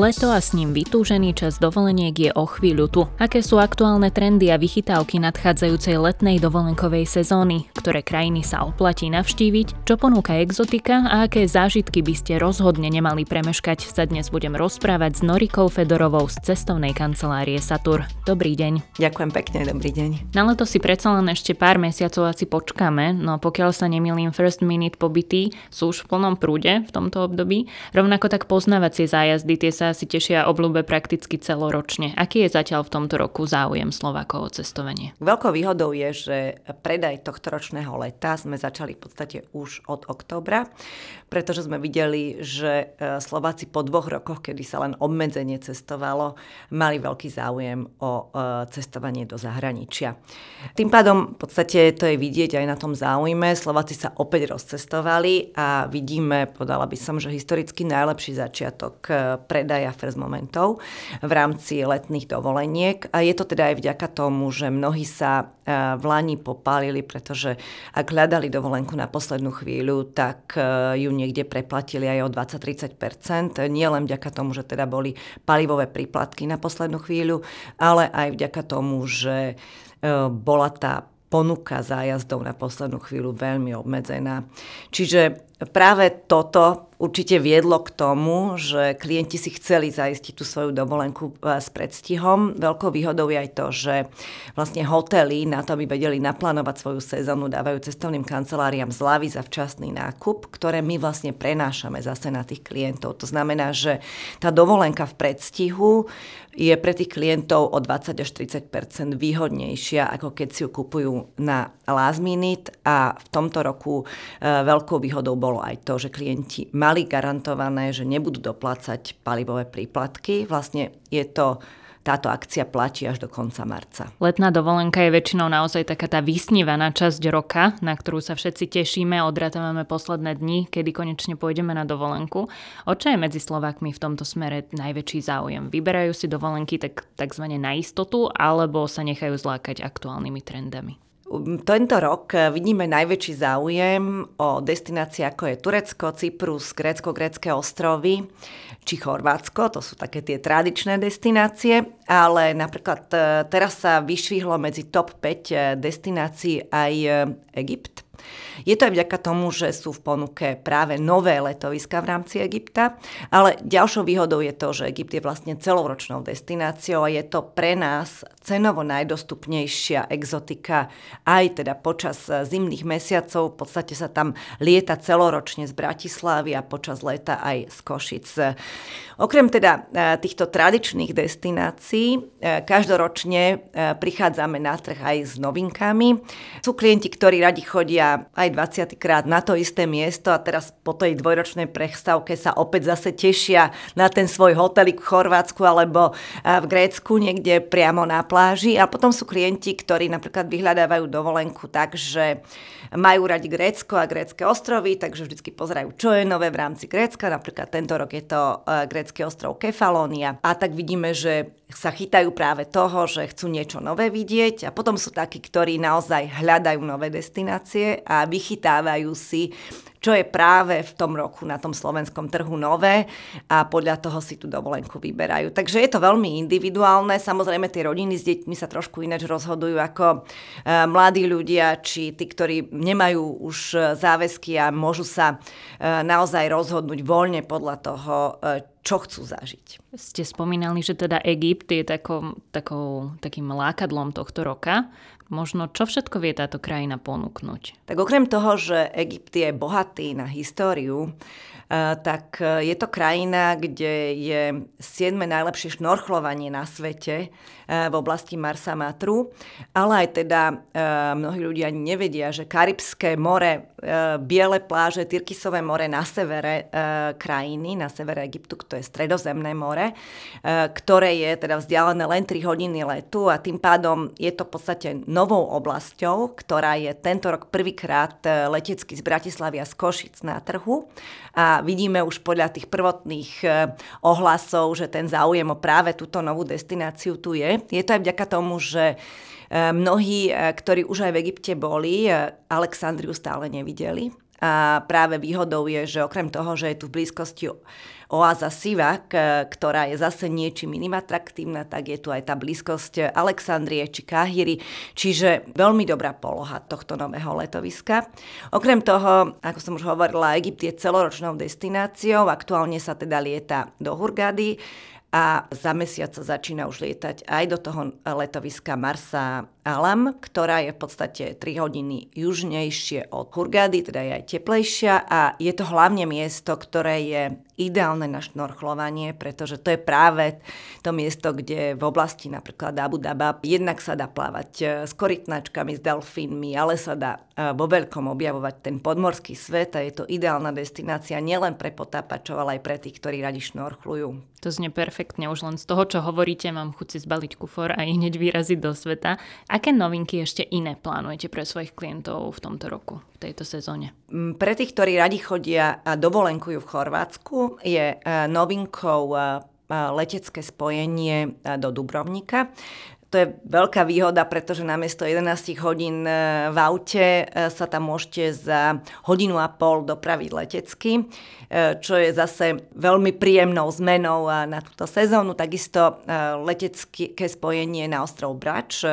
Leto a s ním vytúžený čas dovoleniek je o chvíľu tu. Aké sú aktuálne trendy a vychytávky nadchádzajúcej letnej dovolenkovej sezóny, ktoré krajiny sa oplatí navštíviť, čo ponúka exotika a aké zážitky by ste rozhodne nemali premeškať, sa dnes budem rozprávať s Norikou Fedorovou z cestovnej kancelárie Satur. Dobrý deň. Ďakujem pekne, dobrý deň. Na leto si predsa len ešte pár mesiacov asi počkáme, no pokiaľ sa nemýlim first minute pobyty sú už v plnom prúde v tomto období, rovnako tak poznávacie zájazdy tie sa asi tešia obľúbe prakticky celoročne. Aký je zatiaľ v tomto roku záujem Slovákov o cestovanie? Veľkou výhodou je, že predaj tohto ročného leta sme začali v podstate už od októbra, pretože sme videli, že e, Slováci po dvoch rokoch, kedy sa len obmedzenie cestovalo, mali veľký záujem o e, cestovanie do zahraničia. Tým pádom v podstate to je vidieť aj na tom záujme. Slováci sa opäť rozcestovali a vidíme, podala by som, že historicky najlepší začiatok e, predaja first momentov v rámci letných dovoleniek. A je to teda aj vďaka tomu, že mnohí sa e, v Lani popálili, pretože ak hľadali dovolenku na poslednú chvíľu, tak e, ju niekde preplatili aj o 20-30%. Nie len vďaka tomu, že teda boli palivové príplatky na poslednú chvíľu, ale aj vďaka tomu, že e, bola tá ponuka zájazdov na poslednú chvíľu veľmi obmedzená. Čiže práve toto určite viedlo k tomu, že klienti si chceli zaistiť tú svoju dovolenku e, s predstihom. Veľkou výhodou je aj to, že vlastne hotely na to, aby vedeli naplánovať svoju sezónu, dávajú cestovným kanceláriám zľavy za včasný nákup, ktoré my vlastne prenášame zase na tých klientov. To znamená, že tá dovolenka v predstihu je pre tých klientov o 20 až 30 výhodnejšia, ako keď si ju kupujú na last minute a v tomto roku e, veľkou výhodou bolo aj to, že klienti mali mali garantované, že nebudú doplácať palivové príplatky. Vlastne je to táto akcia platí až do konca marca. Letná dovolenka je väčšinou naozaj taká tá vysnívaná časť roka, na ktorú sa všetci tešíme, odratávame posledné dni, kedy konečne pôjdeme na dovolenku. O čo je medzi Slovákmi v tomto smere najväčší záujem? Vyberajú si dovolenky tak, takzvané na istotu, alebo sa nechajú zlákať aktuálnymi trendami? Tento rok vidíme najväčší záujem o destinácie ako je Turecko, Cyprus, Grécko-grécké ostrovy či Chorvátsko. To sú také tie tradičné destinácie, ale napríklad e, teraz sa vyšvihlo medzi top 5 e, destinácií aj Egypt. Je to aj vďaka tomu, že sú v ponuke práve nové letoviska v rámci Egypta, ale ďalšou výhodou je to, že Egypt je vlastne celoročnou destináciou a je to pre nás cenovo najdostupnejšia exotika aj teda počas zimných mesiacov. V podstate sa tam lieta celoročne z Bratislavy a počas leta aj z Košic. Okrem teda e, týchto tradičných destinácií, e, každoročne e, prichádzame na trh aj s novinkami. Sú klienti, ktorí radi chodia aj 20 krát na to isté miesto a teraz po tej dvojročnej prestávke sa opäť zase tešia na ten svoj hotelik v Chorvátsku alebo v Grécku niekde priamo na pláži. A potom sú klienti, ktorí napríklad vyhľadávajú dovolenku tak, že majú radi Grécko a grécké ostrovy, takže vždy pozerajú, čo je nové v rámci Grécka. Napríklad tento rok je to e, grécky ostrov Kefalónia. A tak vidíme, že sa chytajú práve toho, že chcú niečo nové vidieť a potom sú takí, ktorí naozaj hľadajú nové destinácie a vychytávajú si čo je práve v tom roku na tom slovenskom trhu nové a podľa toho si tú dovolenku vyberajú. Takže je to veľmi individuálne. Samozrejme, tie rodiny s deťmi sa trošku ináč rozhodujú ako e, mladí ľudia, či tí, ktorí nemajú už záväzky a môžu sa e, naozaj rozhodnúť voľne podľa toho, e, čo chcú zažiť. Ste spomínali, že teda Egypt je takou, takou, takým lákadlom tohto roka. Možno čo všetko vie táto krajina ponúknuť? Tak okrem toho, že Egypt je bohatý na históriu, tak eh, je to krajina, kde je 7. najlepšie šnorchlovanie na svete eh, v oblasti Marsa Matru, ale aj teda mnohí ľudia nevedia, že Karibské more, biele pláže, Tyrkisové more na severe krajiny, na severe Egyptu, to je stredozemné more, ktoré je teda vzdialené len 3 hodiny letu a tým pádom je to v podstate novou oblasťou, ktorá je tento rok prvýkrát letecky z Bratislavy a z Košic na trhu a vidíme už podľa tých prvotných e, ohlasov, že ten záujem o práve túto novú destináciu tu je. Je to aj vďaka tomu, že e, mnohí, e, ktorí už aj v Egypte boli, Alexandriu stále nevideli A práve výhodou je, že okrem toho, že je tu v blízkosti oáza Sivak, ktorá je zase niečím iným atraktívna, tak je tu aj tá blízkosť Alexandrie či Káhyry, čiže veľmi dobrá poloha tohto nového letoviska. Okrem toho, ako som už hovorila, Egypt je celoročnou destináciou, aktuálne sa teda lieta do Hurgady, a za mesiac sa začína už lietať aj do toho letoviska Marsa Alam, ktorá je v podstate 3 hodiny južnejšie od Hurgady, teda je aj teplejšia. A je to hlavne miesto, ktoré je ideálne na šnorchlovanie, pretože to je práve to miesto, kde v oblasti napríklad Abu Daba jednak sa dá plávať e, s korytnačkami, s delfínmi, ale sa dá e, vo veľkom objavovať ten podmorský svet a je to ideálna destinácia nielen pre potápačov, ale aj pre tých, ktorí radi šnorchlujú. To znie perfektne, už len z toho, čo hovoríte, mám chuť si zbaliť kufor a hneď vyraziť do sveta. Aké novinky ešte iné plánujete pre svojich klientov v tomto roku, v tejto sezóne? Mm, pre tých, ktorí radi chodia a dovolenkujú v Chorvátsku, je e, novinkou e, e, letecké spojenie do Dubrovnika. To je veľká výhoda, pretože namiesto 11 hodín v aute sa tam môžete za hodinu a pol dopraviť letecky, čo je zase veľmi príjemnou zmenou na túto sezónu. Takisto letecké spojenie na ostrov Brač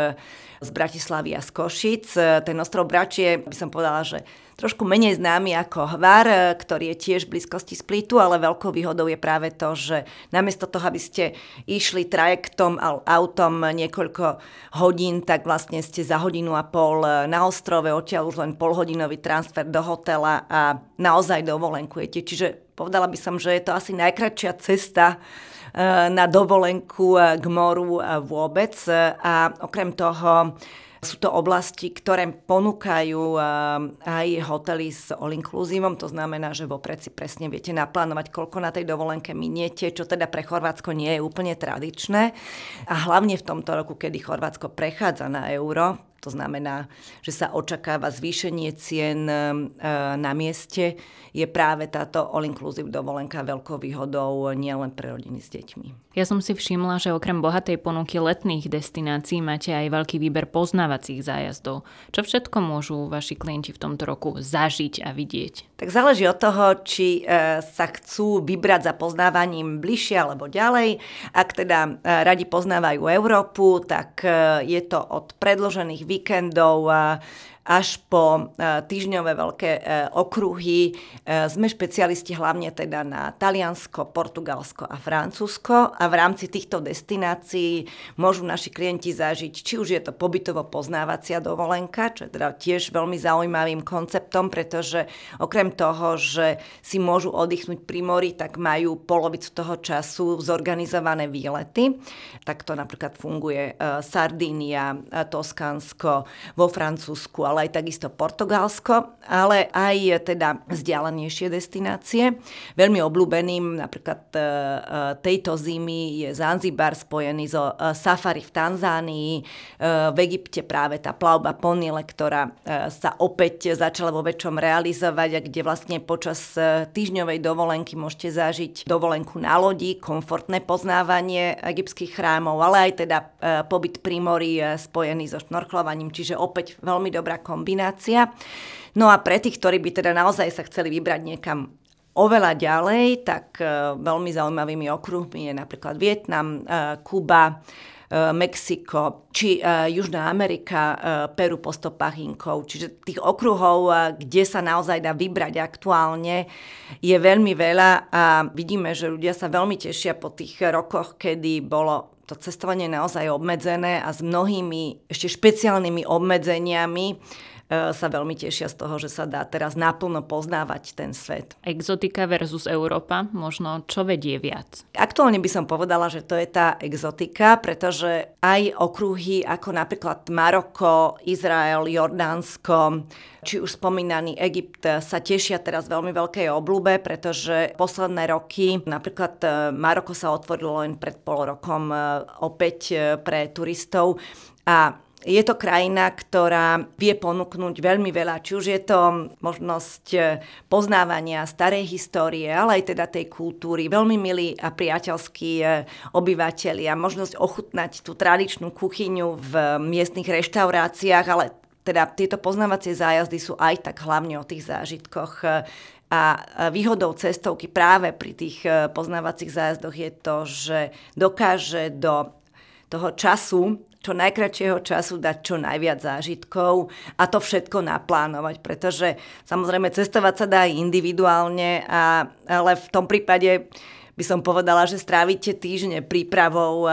z Bratislavy a z Košic. Ten ostrov Brač je, by som povedala, že trošku menej známy ako Hvar, ktorý je tiež v blízkosti Splitu, ale veľkou výhodou je práve to, že namiesto toho, aby ste išli trajektom a autom niekoľko hodín, tak vlastne ste za hodinu a pol na ostrove, odtiaľ už len polhodinový transfer do hotela a naozaj dovolenkujete. Čiže povedala by som, že je to asi najkračšia cesta Eh, na dovolenku eh, k moru eh, vôbec. A okrem toho sú to oblasti, ktoré ponúkajú aj hotely s all-inclusivom, to znamená, že vopred si presne viete naplánovať, koľko na tej dovolenke miniete, čo teda pre Chorvátsko nie je úplne tradičné. A hlavne v tomto roku, kedy Chorvátsko prechádza na euro, to znamená, že sa očakáva zvýšenie cien na mieste, je práve táto all-inclusive dovolenka veľkou výhodou nielen pre rodiny s deťmi. Ja som si všimla, že okrem bohatej ponuky letných destinácií máte aj veľký výber poznávacích zájazdov. Čo všetko môžu vaši klienti v tomto roku zažiť a vidieť? Tak záleží od toho, či e, sa chcú vybrať za poznávaním bližšie alebo ďalej. Ak teda e, radi poznávajú Európu, tak e, je to od predložených weekend, though uh, až po e, týždňové veľké e, okruhy. E, sme špecialisti hlavne teda na Taliansko, Portugalsko a Francúzsko a v rámci týchto destinácií môžu naši klienti zažiť, či už je to pobytovo poznávacia dovolenka, čo je teda tiež veľmi zaujímavým konceptom, pretože okrem toho, že si môžu oddychnúť pri mori, tak majú polovicu toho času zorganizované výlety. Tak to napríklad funguje Sardínia, Toskánsko, vo Francúzsku, ale aj takisto Portugalsko, ale aj teda vzdialenejšie destinácie. Veľmi obľúbeným napríklad e, e, tejto zimy je Zanzibar spojený so e, safari v Tanzánii, v Egypte práve tá plavba po Nile, ktorá sa opäť začala vo väčšom realizovať a kde vlastne počas týždňovej dovolenky môžete zažiť dovolenku na lodi, komfortné poznávanie egyptských chrámov, ale aj teda pobyt pri mori spojený so šnorchlovaním, čiže opäť veľmi dobrá kombinácia. No a pre tých, ktorí by teda naozaj sa chceli vybrať niekam oveľa ďalej, tak uh, veľmi zaujímavými okruhmi je napríklad Vietnam, uh, Kuba, uh, Mexiko, či Južná Amerika, Peru po stopách Inkov. Čiže tých okruhov, uh, kde sa naozaj dá vybrať aktuálne, je veľmi veľa a vidíme, že ľudia sa veľmi tešia po tých rokoch, kedy bolo to cestovanie je naozaj obmedzené a s mnohými ešte špeciálnymi obmedzeniami sa veľmi tešia z toho, že sa dá teraz naplno poznávať ten svet. Exotika versus Európa, možno čo vedie viac? Aktuálne by som povedala, že to je tá exotika, pretože aj okruhy ako napríklad Maroko, Izrael, Jordánsko, či už spomínaný Egypt sa tešia teraz veľmi veľkej oblúbe, pretože posledné roky, napríklad e, Maroko sa otvorilo len pred pol rokom e, opäť pre turistov a je to krajina, ktorá vie ponúknuť veľmi veľa, či už je to možnosť e, poznávania starej histórie, ale aj teda tej kultúry, veľmi milí a priateľskí e, obyvateľi a možnosť ochutnať tú tradičnú kuchyňu v miestnych reštauráciách, ale teda tieto poznávacie zájazdy sú aj tak hlavne o tých zážitkoch. A výhodou cestovky práve pri tých poznávacích zájazdoch je to, že dokáže do toho času, čo najkračšieho času dať čo najviac zážitkov a to všetko naplánovať, pretože samozrejme cestovať sa dá individuálne, a, ale v tom prípade by som povedala, že strávite týždne prípravou eh,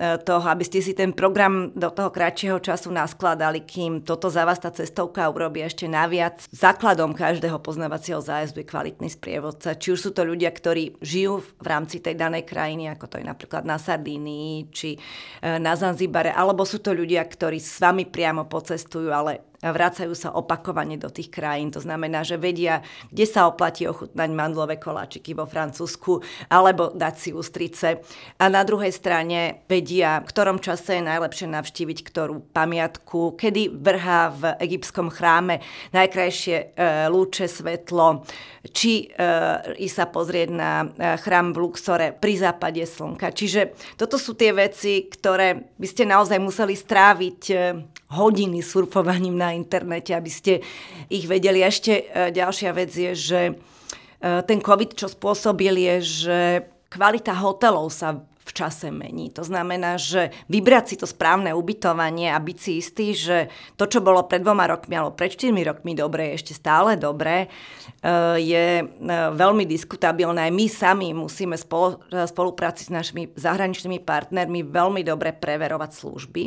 eh, toho, aby ste si ten program do toho kratšieho času naskladali, kým toto za vás tá cestovka urobí ešte naviac. Základom každého poznávacieho zájazdu je kvalitný sprievodca. Či už sú to ľudia, ktorí žijú v rámci tej danej krajiny, ako to je napríklad na Sardínii či eh, na Zanzibare, alebo sú to ľudia, ktorí s vami priamo pocestujú, ale vracajú sa opakovane do tých krajín. To znamená, že vedia, kde sa oplatí ochutnať mandlové koláčiky vo Francúzsku alebo dať si ústrice. A na druhej strane vedia, v ktorom čase je najlepšie navštíviť ktorú pamiatku, kedy vrhá v egyptskom chráme najkrajšie e, lúče svetlo, či e, i sa pozrieť na e, chrám v Luxore pri západe slnka. Čiže toto sú tie veci, ktoré by ste naozaj museli stráviť e, hodiny surfovaním na internete, aby ste ich vedeli. Ešte e, ďalšia vec je, že e, ten COVID, čo spôsobil, je, že kvalita hotelov sa v čase mení. To znamená, že vybrať si to správne ubytovanie a byť si istý, že to, čo bolo pred dvoma rokmi alebo pred štyrmi rokmi dobre, je ešte stále dobré, e, je veľmi diskutabilné. My sami musíme spolu, spolupráci s našimi zahraničnými partnermi veľmi dobre preverovať služby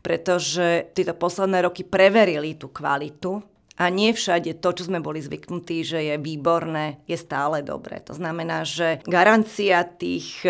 pretože tieto posledné roky preverili tú kvalitu a nie všade to, čo sme boli zvyknutí, že je výborné, je stále dobré. To znamená, že garancia tých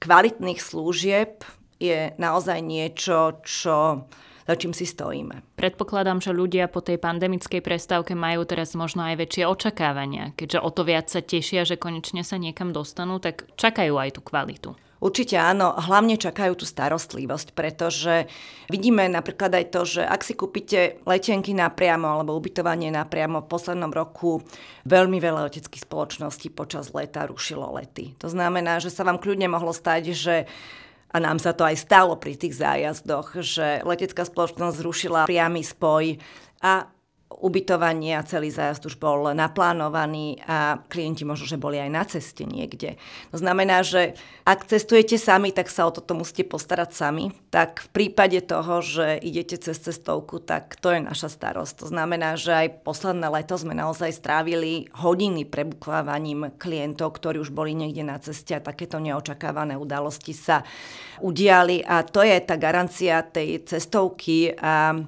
kvalitných služieb je naozaj niečo, čo za čím si stojíme. Predpokladám, že ľudia po tej pandemickej prestávke majú teraz možno aj väčšie očakávania. Keďže o to viac sa tešia, že konečne sa niekam dostanú, tak čakajú aj tú kvalitu. Určite áno, hlavne čakajú tú starostlivosť, pretože vidíme napríklad aj to, že ak si kúpite letenky napriamo alebo ubytovanie napriamo, v poslednom roku veľmi veľa leteckých spoločností počas leta rušilo lety. To znamená, že sa vám kľudne mohlo stať, že a nám sa to aj stalo pri tých zájazdoch, že letecká spoločnosť zrušila priamy spoj a ubytovanie a celý zájazd už bol naplánovaný a klienti možno, že boli aj na ceste niekde. To znamená, že ak cestujete sami, tak sa o toto musíte postarať sami. Tak v prípade toho, že idete cez cestovku, tak to je naša starosť. To znamená, že aj posledné leto sme naozaj strávili hodiny prebukvávaním klientov, ktorí už boli niekde na ceste a takéto neočakávané udalosti sa udiali a to je tá garancia tej cestovky a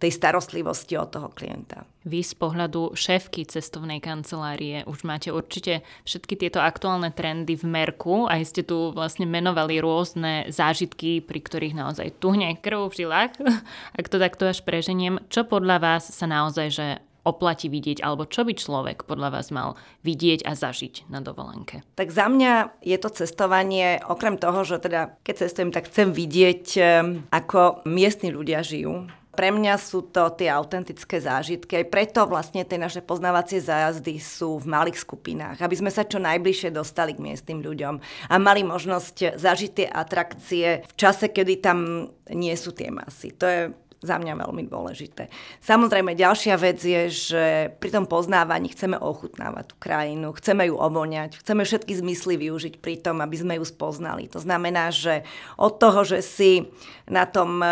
tej starostlivosti od toho klienta. Vy z pohľadu šéfky cestovnej kancelárie už máte určite všetky tieto aktuálne trendy v merku. Aj ste tu vlastne menovali rôzne zážitky, pri ktorých naozaj tuhne krv v žilách. Ak to takto až preženiem, čo podľa vás sa naozaj že oplatí vidieť, alebo čo by človek podľa vás mal vidieť a zažiť na dovolenke? Tak za mňa je to cestovanie, okrem toho, že teda keď cestujem, tak chcem vidieť, ehm, ako miestni ľudia žijú, pre mňa sú to tie autentické zážitky. Aj preto vlastne tie naše poznávacie zájazdy sú v malých skupinách, aby sme sa čo najbližšie dostali k miestnym ľuďom a mali možnosť zažiť tie atrakcie v čase, kedy tam nie sú tie masy. To je za mňa veľmi dôležité. Samozrejme, ďalšia vec je, že pri tom poznávaní chceme ochutnávať tú krajinu, chceme ju ovoňať, chceme všetky zmysly využiť pri tom, aby sme ju spoznali. To znamená, že od toho, že si na tom eh,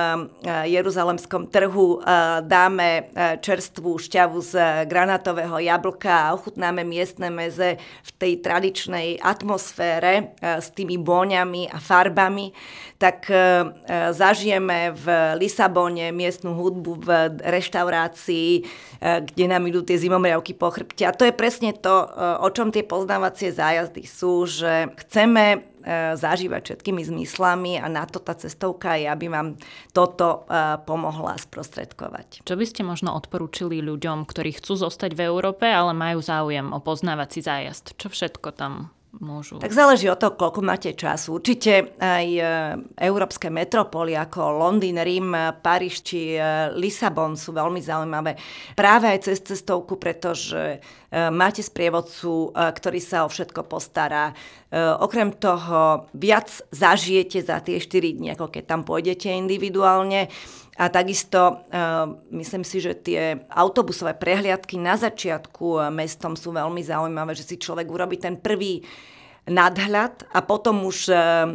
jeruzalemskom trhu eh, dáme eh, čerstvú šťavu z granátového jablka a ochutnáme miestne meze v tej tradičnej atmosfére s tými bóňami a farbami, tak zažijeme v Lisabone miestnu hudbu v reštaurácii, e, kde nám idú tie zimomriavky po chrbte. A to je presne to, e, o čom tie poznávacie zájazdy sú, že chceme e, zažívať všetkými zmyslami a na to tá cestovka je, aby vám toto pomohla sprostredkovať. Čo by ste možno odporúčili ľuďom, ktorí chcú zostať v Európe, ale majú záujem o poznávací zájazd? Čo všetko tam môžu? Tak záleží od toho, koľko máte času. Určite aj e, európske metropoly ako Londýn, Rím, Paríž či e, Lisabon sú veľmi zaujímavé. Práve aj cez cestovku, pretože e, máte sprievodcu, ktorý sa o všetko postará. Okrem toho viac zažijete za tie 4 dní, ako keď tam pôjdete individuálne A takisto myslím si, že tie autobusové prehliadky na začiatku mestom sú veľmi zaujímavé, že si človek urobí ten prvý nadhľad a potom už e,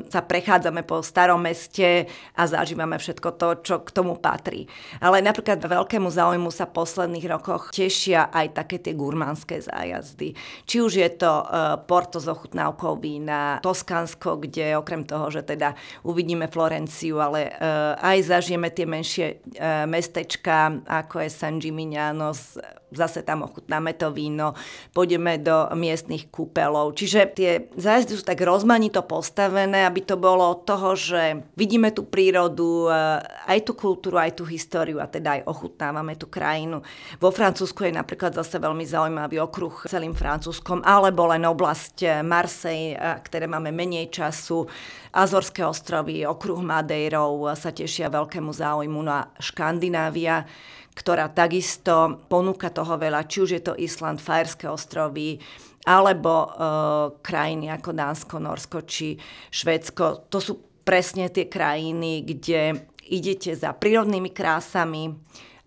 sa prechádzame po starom meste a zažívame všetko to, čo k tomu patrí. Ale napríklad veľkému záujmu sa v posledných rokoch tešia aj také tie gurmánske zájazdy. Či už je to e, Porto s ochutnávkou vína, Toskansko, kde okrem toho, že teda uvidíme Florenciu, ale e, aj zažijeme tie menšie mestečka, ako je San Gimignano zase tam ochutnáme to víno, pôjdeme do miestnych kúpelov. Čiže tie zájazdy sú tak rozmanito postavené, aby to bolo od toho, že vidíme tú prírodu, eh, aj tú kultúru, aj tú históriu a teda aj ochutnávame tú krajinu. Vo Francúzsku je napríklad zase veľmi zaujímavý okruh celým Francúzskom, alebo len oblasť eh, Marseille, eh, ktoré máme menej času. Azorské ostrovy, okruh Madeirov sa tešia veľkému záujmu, no a Škandinávia ktorá takisto ponúka toho veľa, či už je to Island, Fajerské ostrovy, alebo e, krajiny ako Dánsko, Norsko či Švedsko. To sú presne tie krajiny, kde idete za prírodnými krásami,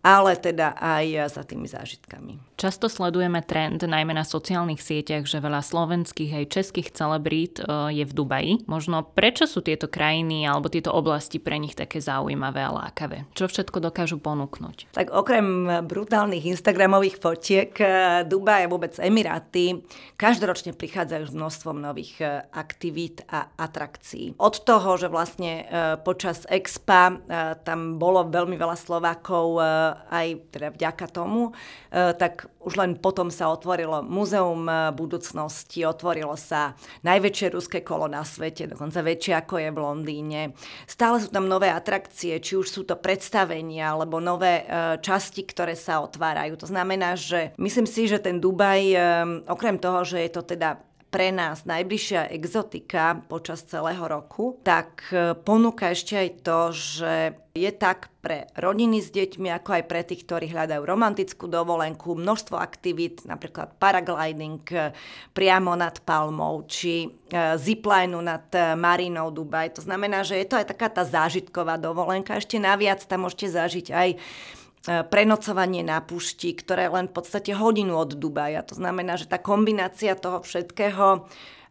ale teda aj za tými zážitkami. Často sledujeme trend, najmä na sociálnych sieťach, že veľa slovenských aj českých celebrít e, je v Dubaji. Možno prečo sú tieto krajiny alebo tieto oblasti pre nich také zaujímavé a lákavé? Čo všetko dokážu ponúknuť? Tak okrem brutálnych instagramových fotiek, e, Dubaj a vôbec Emiráty každoročne prichádzajú s množstvom nových e, aktivít a atrakcií. Od toho, že vlastne počas Expa tam bolo veľmi veľa Slovákov aj teda vďaka tomu, e, tak už len potom sa otvorilo Múzeum e, budúcnosti, otvorilo sa najväčšie ruské kolo na svete, dokonca väčšie ako je v Londýne. Stále sú tam nové atrakcie, či už sú to predstavenia alebo nové e, časti, ktoré sa otvárajú. To znamená, že myslím si, že ten Dubaj, okrem toho, že je to teda pre nás najbližšia exotika počas celého roku, tak e, ponúka ešte aj to, že je tak pre rodiny s deťmi, ako aj pre tých, ktorí hľadajú romantickú dovolenku, množstvo aktivít, napríklad paragliding e, priamo nad Palmou, či e, zipline nad Marinou Dubaj. To znamená, že je to aj taká tá zážitková dovolenka. Ešte naviac tam môžete zažiť aj prenocovanie na pušti, ktoré len v podstate hodinu od Dubaja. To znamená, že tá kombinácia toho všetkého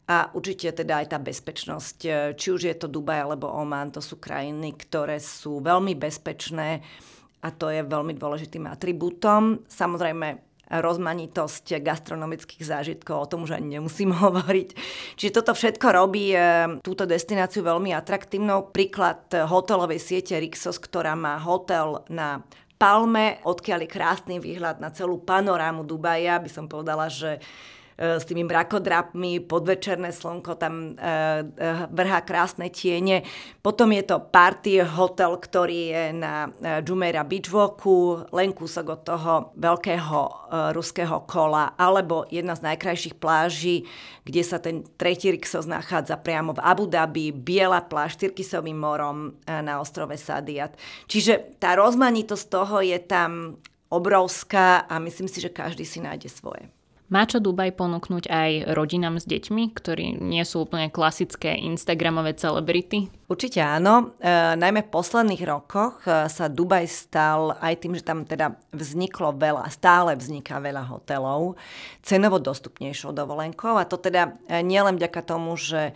a určite teda aj tá bezpečnosť, e, či už je to Dubaj alebo Oman, to sú krajiny, ktoré sú veľmi bezpečné a to je veľmi dôležitým atribútom. Samozrejme, rozmanitosť gastronomických zážitkov, o tom už ani nemusím hovoriť. Čiže toto všetko robí e, túto destináciu veľmi atraktívnou. Príklad hotelovej siete Rixos, ktorá má hotel na Palme, odkiaľ je krásny výhľad na celú panorámu Dubaja, by som povedala, že s tými mrakodrapmi, podvečerné slnko tam e, e, vrhá krásne tiene. Potom je to party hotel, ktorý je na Jumeirah Beach Walku, len kúsok od toho veľkého ruského kola, alebo jedna z najkrajších pláží, kde sa ten tretí Rixos nachádza priamo v Abu Dhabi, biela pláž Tyrkisovým morom na ostrove Sadiat. Čiže tá rozmanitosť toho je tam obrovská a myslím si, že každý si nájde svoje. Má čo Dubaj ponúknuť aj rodinám s deťmi, ktorí nie sú úplne klasické Instagramové celebrity? Určite áno. E, najmä v posledných rokoch e, sa Dubaj stal aj tým, že tam teda vzniklo veľa, stále vzniká veľa hotelov, cenovo dostupnejšou dovolenkou a to teda e, nielen vďaka tomu, že e,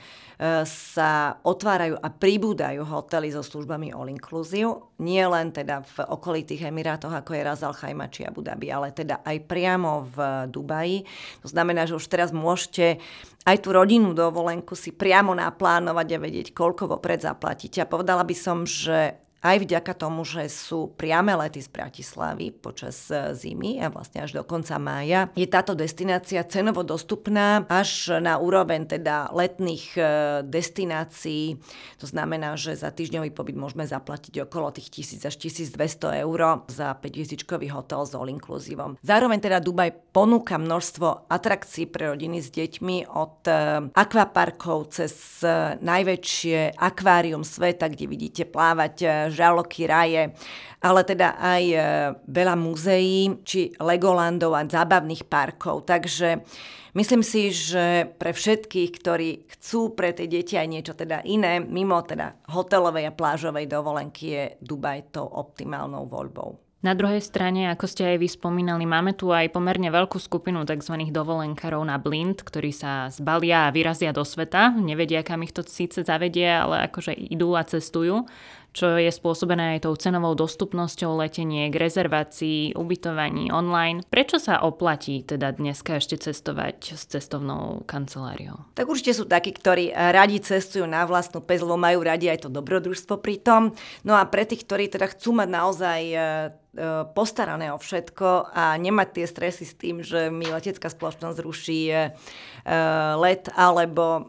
sa otvárajú a pribúdajú hotely so službami all inclusive, nie len teda v okolitých Emirátoch, ako je Ras Al či Abu Dhabi, ale teda aj priamo v Dubaji. To znamená, že už teraz môžete aj tú rodinnú dovolenku si priamo naplánovať a vedieť, koľko vopred zaplatíte. A povedala by som, že aj vďaka tomu, že sú priame lety z Bratislavy počas e, zimy a vlastne až do konca mája, je táto destinácia cenovo dostupná až na úroveň teda letných e, destinácií. To znamená, že za týždňový pobyt môžeme zaplatiť okolo tých 1000 až 1200 eur za 5 hotel s all inclusivom. Zároveň teda Dubaj ponúka množstvo atrakcií pre rodiny s deťmi od e, akvaparkov cez najväčšie akvárium sveta, kde vidíte plávať žaloky, raje, ale teda aj e, veľa muzeí, či Legolandov a zábavných parkov. Takže myslím si, že pre všetkých, ktorí chcú pre tie deti aj niečo teda iné, mimo teda hotelovej a plážovej dovolenky, je Dubaj tou optimálnou voľbou. Na druhej strane, ako ste aj vy spomínali, máme tu aj pomerne veľkú skupinu tzv. dovolenkárov na blind, ktorí sa zbalia a vyrazia do sveta. Nevedia, kam ich to síce zavedie, ale akože idú a cestujú čo je spôsobené aj tou cenovou dostupnosťou leteniek, rezervácií, ubytovaní online. Prečo sa oplatí teda dneska ešte cestovať s cestovnou kanceláriou? Tak určite sú takí, ktorí radi cestujú na vlastnú pes, majú radi aj to dobrodružstvo pri tom. No a pre tých, ktorí teda chcú mať naozaj e, E, postarané o všetko a nemať tie stresy s tým, že mi letecká spoločnosť ruší e, let alebo e,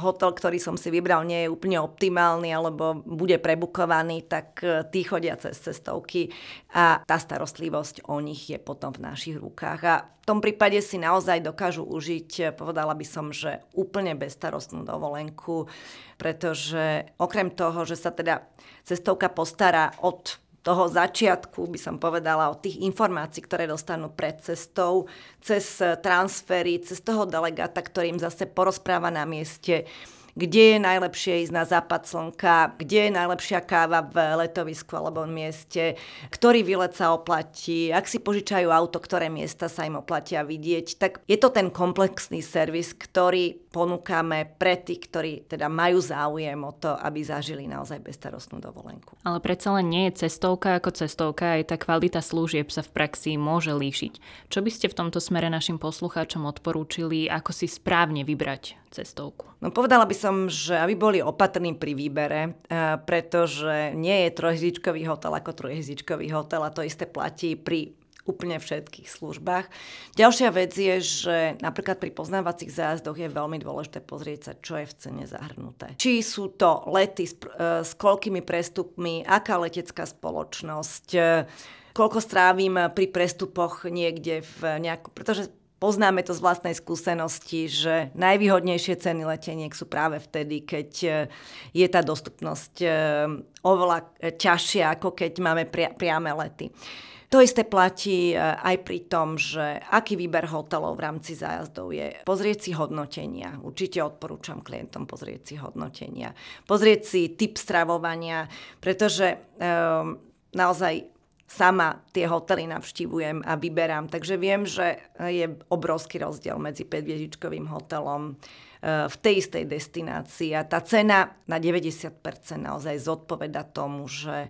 hotel, ktorý som si vybral, nie je úplne optimálny alebo bude prebukovaný, tak tí chodia cez cestovky a tá starostlivosť o nich je potom v našich rukách. A v tom prípade si naozaj dokážu užiť, povedala by som, že úplne bezstarostnú dovolenku, pretože okrem toho, že sa teda cestovka postará od toho začiatku, by som povedala, od tých informácií, ktoré dostanú pred cestou, cez transfery, cez toho delegáta, ktorým zase porozpráva na mieste, kde je najlepšie ísť na západ slnka, kde je najlepšia káva v letovisku alebo mieste, ktorý výlet sa oplatí, ak si požičajú auto, ktoré miesta sa im oplatia vidieť. Tak je to ten komplexný servis, ktorý ponúkame pre tých, ktorí teda majú záujem o to, aby zažili naozaj bezstarostnú dovolenku. Ale predsa len nie je cestovka ako cestovka, aj tá kvalita služieb sa v praxi môže líšiť. Čo by ste v tomto smere našim poslucháčom odporúčili, ako si správne vybrať cestovku? No povedala by som, že aby boli opatrní pri výbere, eh, pretože nie je trojhviezdičkový hotel ako trojhviezdičkový hotel a to isté platí pri úplne všetkých službách. Ďalšia vec je, že napríklad pri poznávacích zájazdoch je veľmi dôležité pozrieť sa, čo je v cene zahrnuté. Či sú to lety s, eh, s koľkými prestupmi, aká letecká spoločnosť, eh, koľko strávim pri prestupoch niekde v nejakom... Pretože Poznáme to z vlastnej skúsenosti, že najvýhodnejšie ceny leteniek sú práve vtedy, keď e, je tá dostupnosť e, oveľa ťažšia, ako keď máme priame lety. To isté platí e, aj pri tom, že aký výber hotelov v rámci zájazdov je. Pozrieť si hodnotenia. Určite odporúčam klientom pozrieť si hodnotenia. Pozrieť si typ stravovania, pretože um, naozaj sama tie hotely navštívujem a vyberám. Takže viem, že je obrovský rozdiel medzi 5 hotelom eh, v tej istej destinácii a tá cena na 90% naozaj zodpoveda tomu, že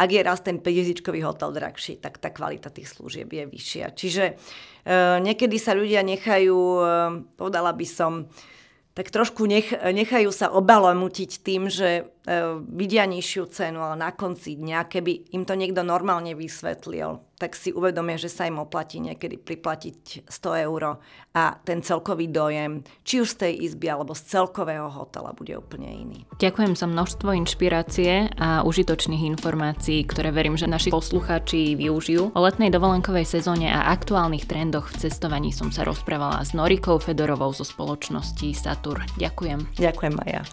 ak je raz ten 5 hotel drahší, tak tá kvalita tých služieb je vyššia. Čiže e, niekedy sa ľudia nechajú, e, povedala by som, tak trošku nech, nechajú sa obalomutiť tým, že E, vidia nižšiu cenu, ale na konci dňa, keby im to niekto normálne vysvetlil, tak si uvedomia, že sa im oplatí niekedy priplatiť 100 eur a ten celkový dojem, či už z tej izby alebo z celkového hotela bude úplne iný. Ďakujem za množstvo inšpirácie a užitočných informácií, ktoré verím, že naši poslucháči využijú. O letnej dovolenkovej sezóne a aktuálnych trendoch v cestovaní som sa rozprávala s Norikou Fedorovou zo spoločnosti Satur. Ďakujem. Ďakujem, Maja.